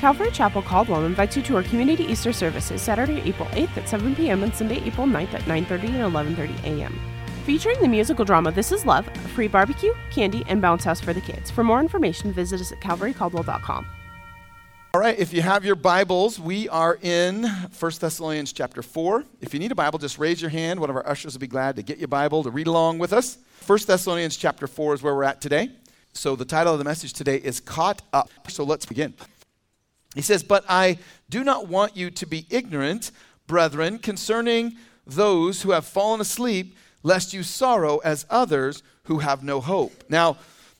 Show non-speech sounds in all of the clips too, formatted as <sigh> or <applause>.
Calvary Chapel Caldwell invites you to our community Easter services Saturday, April 8th at 7 p.m. and Sunday, April 9th at 9:30 and 11:30 a.m. Featuring the musical drama This Is Love, a free barbecue, candy, and bounce house for the kids. For more information, visit us at calvarycaldwell.com. All right, if you have your Bibles, we are in 1 Thessalonians chapter 4. If you need a Bible, just raise your hand. One of our ushers will be glad to get you a Bible to read along with us. 1 Thessalonians chapter 4 is where we're at today. So the title of the message today is Caught Up. So let's begin. He says, But I do not want you to be ignorant, brethren, concerning those who have fallen asleep, lest you sorrow as others who have no hope. Now,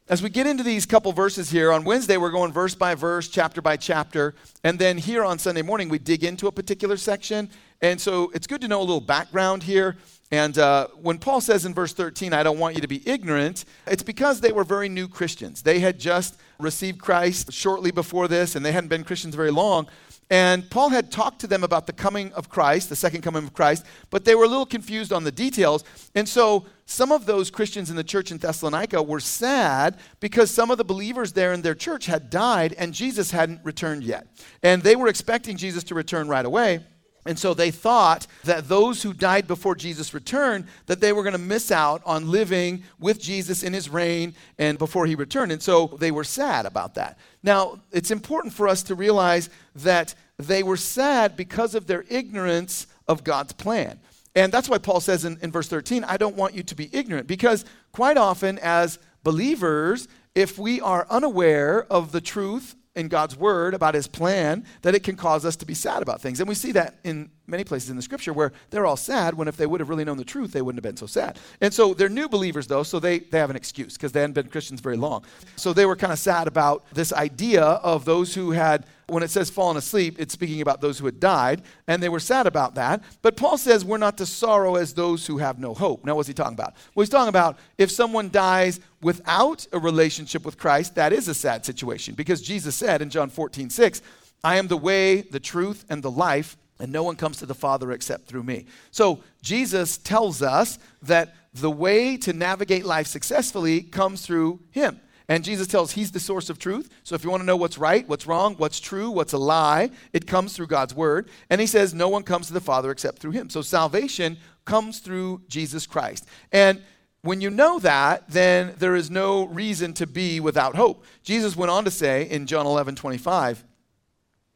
as we get into these couple verses here, on Wednesday we're going verse by verse, chapter by chapter, and then here on Sunday morning we dig into a particular section. And so it's good to know a little background here. And uh, when Paul says in verse 13, I don't want you to be ignorant, it's because they were very new Christians. They had just received Christ shortly before this, and they hadn't been Christians very long. And Paul had talked to them about the coming of Christ, the second coming of Christ, but they were a little confused on the details. And so some of those Christians in the church in Thessalonica were sad because some of the believers there in their church had died and Jesus hadn't returned yet. And they were expecting Jesus to return right away. And so they thought that those who died before Jesus returned, that they were going to miss out on living with Jesus in his reign and before he returned. And so they were sad about that. Now, it's important for us to realize that they were sad because of their ignorance of God's plan. And that's why Paul says in, in verse 13, I don't want you to be ignorant. Because quite often, as believers, if we are unaware of the truth in God's word about his plan that it can cause us to be sad about things. And we see that in many places in the scripture where they're all sad when if they would have really known the truth, they wouldn't have been so sad. And so they're new believers though, so they, they have an excuse because they hadn't been Christians very long. So they were kind of sad about this idea of those who had when it says fallen asleep, it's speaking about those who had died, and they were sad about that. But Paul says we're not to sorrow as those who have no hope. Now, what's he talking about? Well, he's talking about if someone dies without a relationship with Christ, that is a sad situation because Jesus said in John 14, 6, I am the way, the truth, and the life, and no one comes to the Father except through me. So Jesus tells us that the way to navigate life successfully comes through him. And Jesus tells he's the source of truth. So if you want to know what's right, what's wrong, what's true, what's a lie, it comes through God's word. And he says no one comes to the Father except through him. So salvation comes through Jesus Christ. And when you know that, then there is no reason to be without hope. Jesus went on to say in John 11 25,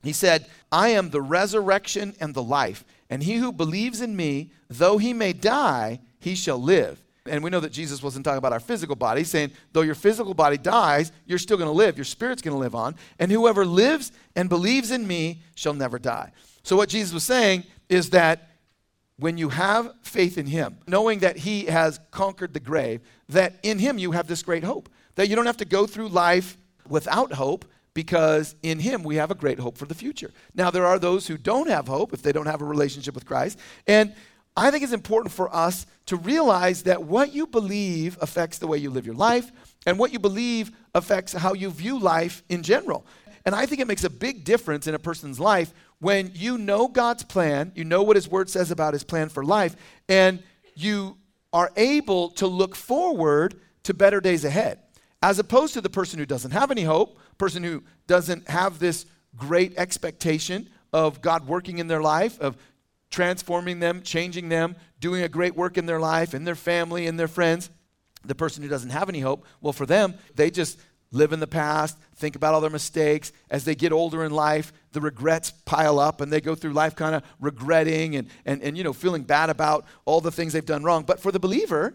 he said, I am the resurrection and the life. And he who believes in me, though he may die, he shall live. And we know that Jesus wasn't talking about our physical body, He's saying, though your physical body dies, you're still going to live. Your spirit's going to live on. And whoever lives and believes in me shall never die. So, what Jesus was saying is that when you have faith in him, knowing that he has conquered the grave, that in him you have this great hope. That you don't have to go through life without hope because in him we have a great hope for the future. Now, there are those who don't have hope if they don't have a relationship with Christ. And I think it's important for us to realize that what you believe affects the way you live your life, and what you believe affects how you view life in general. And I think it makes a big difference in a person's life when you know God's plan, you know what His Word says about His plan for life, and you are able to look forward to better days ahead, as opposed to the person who doesn't have any hope, person who doesn't have this great expectation of God working in their life, of transforming them, changing them, doing a great work in their life, in their family, in their friends. The person who doesn't have any hope, well, for them, they just live in the past, think about all their mistakes. As they get older in life, the regrets pile up and they go through life kind of regretting and, and, and you know, feeling bad about all the things they've done wrong. But for the believer,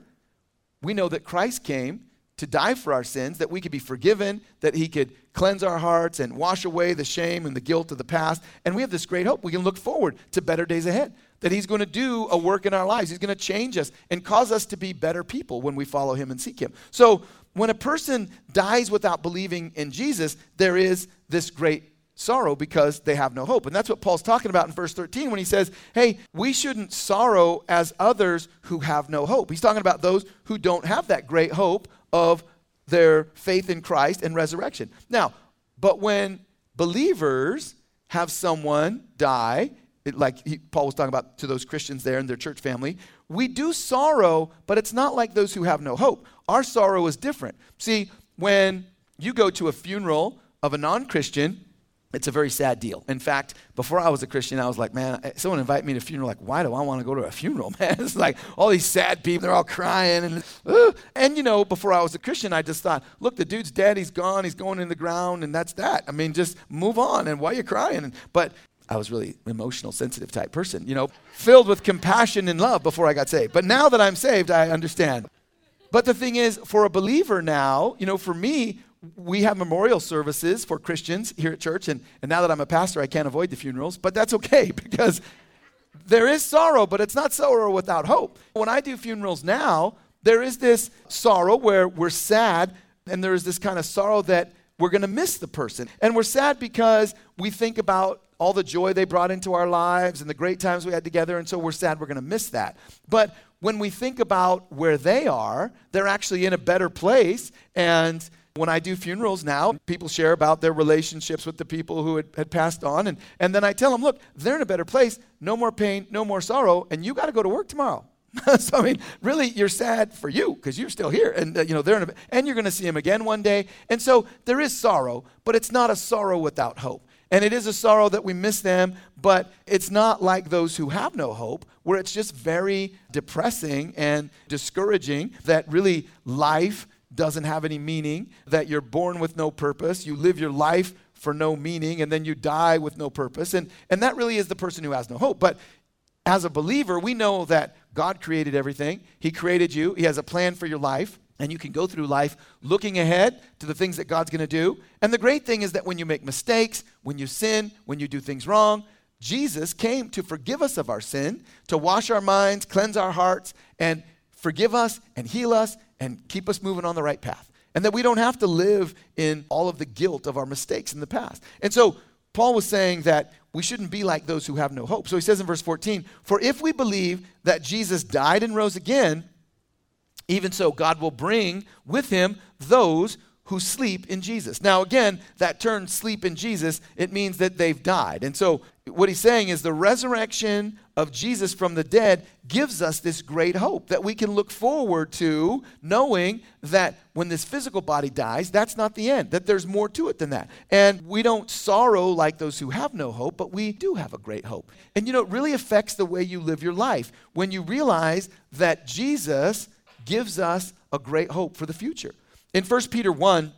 we know that Christ came to die for our sins, that we could be forgiven, that He could cleanse our hearts and wash away the shame and the guilt of the past. And we have this great hope. We can look forward to better days ahead. That He's going to do a work in our lives. He's going to change us and cause us to be better people when we follow Him and seek Him. So when a person dies without believing in Jesus, there is this great sorrow because they have no hope. And that's what Paul's talking about in verse 13 when he says, hey, we shouldn't sorrow as others who have no hope. He's talking about those who don't have that great hope of their faith in Christ and resurrection. Now, but when believers have someone die, it, like he, Paul was talking about to those Christians there in their church family, we do sorrow, but it's not like those who have no hope. Our sorrow is different. See, when you go to a funeral of a non Christian, it's a very sad deal. In fact, before I was a Christian, I was like, man, eh, someone invite me to a funeral. Like, why do I want to go to a funeral, <laughs> man? It's like all these sad people, they're all crying. And, uh, and, you know, before I was a Christian, I just thought, look, the dude's dead, he's gone, he's going in the ground, and that's that. I mean, just move on. And why are you crying? But I was really emotional, sensitive type person, you know, filled with compassion and love before I got saved. But now that I'm saved, I understand. But the thing is, for a believer now, you know, for me, we have memorial services for Christians here at church. And, and now that I'm a pastor, I can't avoid the funerals, but that's okay <laughs> because there is sorrow, but it's not sorrow without hope. When I do funerals now, there is this sorrow where we're sad, and there is this kind of sorrow that we're going to miss the person. And we're sad because we think about all the joy they brought into our lives and the great times we had together, and so we're sad we're going to miss that. But when we think about where they are, they're actually in a better place, and when I do funerals now, people share about their relationships with the people who had, had passed on. And, and then I tell them, look, they're in a better place. No more pain, no more sorrow. And you got to go to work tomorrow. <laughs> so I mean, really, you're sad for you because you're still here, and uh, you know they're in a, and you're going to see him again one day. And so there is sorrow, but it's not a sorrow without hope. And it is a sorrow that we miss them, but it's not like those who have no hope, where it's just very depressing and discouraging that really life doesn't have any meaning, that you're born with no purpose, you live your life for no meaning, and then you die with no purpose. And, and that really is the person who has no hope. But as a believer, we know that God created everything, He created you, He has a plan for your life. And you can go through life looking ahead to the things that God's to do. And the great thing is that when you make mistakes, when you sin, when you do things wrong, Jesus came to forgive us of our sin, to wash our minds, cleanse our hearts, and forgive us and heal us and keep us moving on the right path. And that we don't have to live in all of the guilt of our mistakes in the past. And so Paul was saying that we shouldn't be like those who have no hope. So he says in verse 14, For if we believe that Jesus died and rose again, even so God will bring with him those who sleep in Jesus. Now, again, that term sleep in Jesus, it means that they've died. And so, what he's saying is the resurrection of Jesus from the dead gives us this great hope that we can look forward to, knowing that when this physical body dies, that's not the end, that there's more to it than that. And we don't sorrow like those who have no hope, but we do have a great hope. And you know, it really affects the way you live your life when you realize that Jesus gives us a great hope for the future. In 1 Peter 1,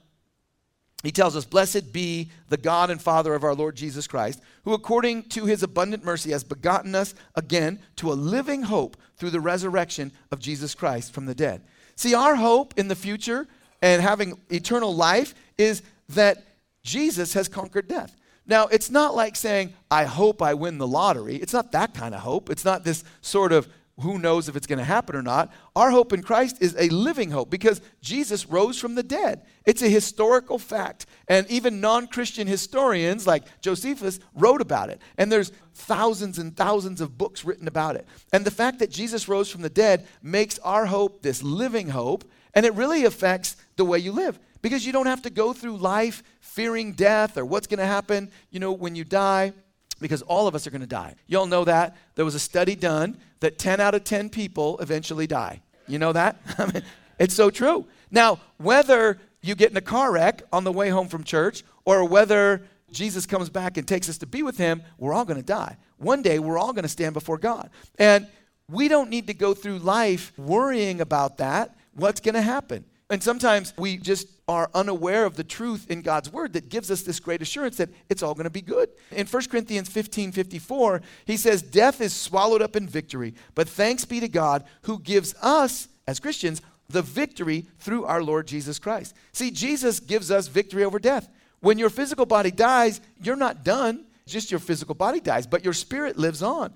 he tells us, Blessed be the God and Father of our Lord Jesus Christ, who according to his abundant mercy has begotten us again to a living hope through the resurrection of Jesus Christ from the dead. See, our hope in the future and having eternal life is that Jesus has conquered death. Now, it's not like saying, I hope I win the lottery. It's not that kind of hope. It's not this sort of who knows if it's going to happen or not. Our hope in Christ is a living hope because Jesus rose from the dead. It's a historical fact. And even non Christian historians like Josephus wrote about it. And there's thousands and thousands of books written about it. And the fact that Jesus rose from the dead makes our hope this living hope. And it really affects the way you live because you don't have to go through life fearing death or what's going to happen, you know, when you die because all of us are going to die. You all know that. There was a study done that 10 out of 10 people eventually die. You know that? <laughs> I mean, it's so true. Now, whether you get in a car wreck on the way home from church or whether Jesus comes back and takes us to be with him, we're all going to die. One day, we're all going to stand before God. And we don't need to go through life worrying about that, what's going to happen. And sometimes we just are unaware of the truth in God's word that gives us this great assurance that it's all going to be good. In 1 Corinthians 15 54, he says, Death is swallowed up in victory, but thanks be to God who gives us, as Christians, the victory through our Lord Jesus Christ. See, Jesus gives us victory over death. When your physical body dies, you're not done, just your physical body dies, but your spirit lives on.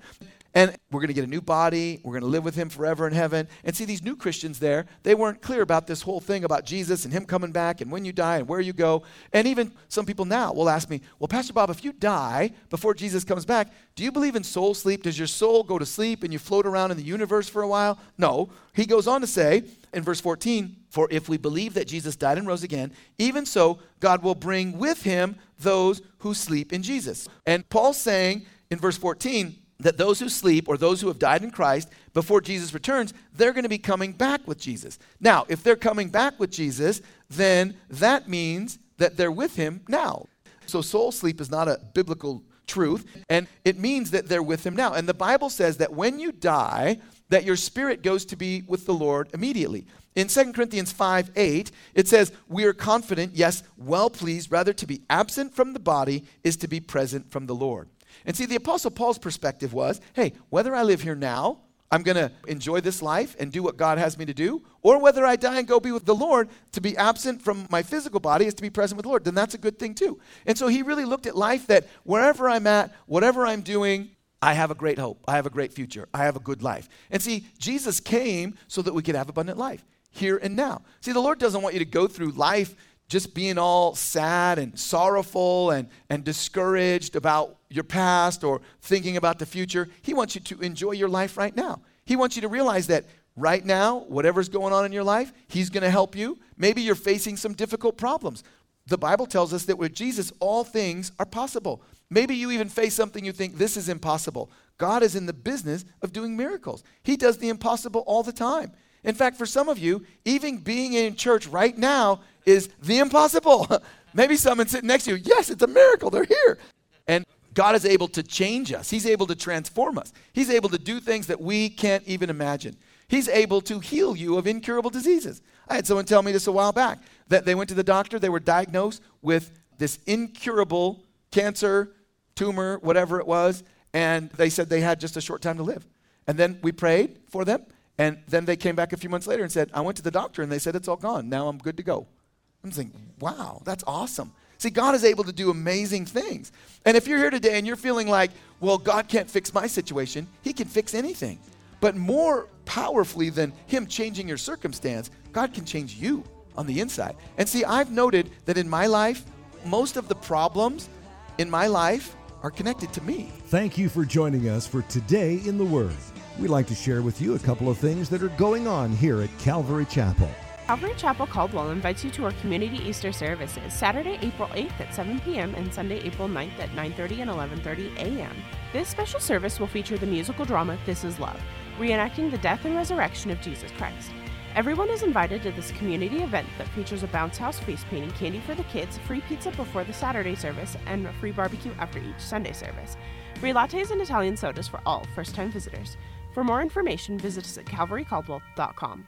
And we're going to get a new body. We're going to live with him forever in heaven. And see, these new Christians there, they weren't clear about this whole thing about Jesus and him coming back and when you die and where you go. And even some people now will ask me, Well, Pastor Bob, if you die before Jesus comes back, do you believe in soul sleep? Does your soul go to sleep and you float around in the universe for a while? No. He goes on to say in verse 14, For if we believe that Jesus died and rose again, even so, God will bring with him those who sleep in Jesus. And Paul's saying in verse 14, that those who sleep or those who have died in Christ before Jesus returns, they're going to be coming back with Jesus. Now, if they're coming back with Jesus, then that means that they're with him now. So soul sleep is not a biblical truth, and it means that they're with him now. And the Bible says that when you die, that your spirit goes to be with the Lord immediately. In 2 Corinthians 5 8, it says, We are confident, yes, well pleased, rather to be absent from the body is to be present from the Lord. And see, the Apostle Paul's perspective was hey, whether I live here now, I'm going to enjoy this life and do what God has me to do, or whether I die and go be with the Lord, to be absent from my physical body is to be present with the Lord, then that's a good thing too. And so he really looked at life that wherever I'm at, whatever I'm doing, I have a great hope. I have a great future. I have a good life. And see, Jesus came so that we could have abundant life here and now. See, the Lord doesn't want you to go through life just being all sad and sorrowful and, and discouraged about your past or thinking about the future. He wants you to enjoy your life right now. He wants you to realize that right now, whatever's going on in your life, He's going to help you. Maybe you're facing some difficult problems. The Bible tells us that with Jesus, all things are possible. Maybe you even face something you think this is impossible. God is in the business of doing miracles, He does the impossible all the time. In fact, for some of you, even being in church right now is the impossible. <laughs> Maybe someone sitting next to you, yes, it's a miracle, they're here. And God is able to change us, He's able to transform us, He's able to do things that we can't even imagine. He's able to heal you of incurable diseases. I had someone tell me this a while back that they went to the doctor, they were diagnosed with this incurable cancer, tumor, whatever it was, and they said they had just a short time to live. And then we prayed for them, and then they came back a few months later and said, I went to the doctor and they said it's all gone. Now I'm good to go. I'm thinking, wow, that's awesome. See, God is able to do amazing things. And if you're here today and you're feeling like, well, God can't fix my situation, He can fix anything. But more powerfully than Him changing your circumstance, God can change you on the inside. And see, I've noted that in my life, most of the problems in my life are connected to me. Thank you for joining us for Today in the Word. We'd like to share with you a couple of things that are going on here at Calvary Chapel. Calvary Chapel Caldwell invites you to our community Easter services Saturday, April 8th at 7 p.m. and Sunday, April 9th at 9:30 and 11:30 a.m. This special service will feature the musical drama This Is Love, reenacting the death and resurrection of Jesus Christ. Everyone is invited to this community event that features a bounce house face painting, candy for the kids, free pizza before the Saturday service, and free barbecue after each Sunday service. Free lattes and Italian sodas for all first-time visitors. For more information, visit us at calvarycaldwell.com.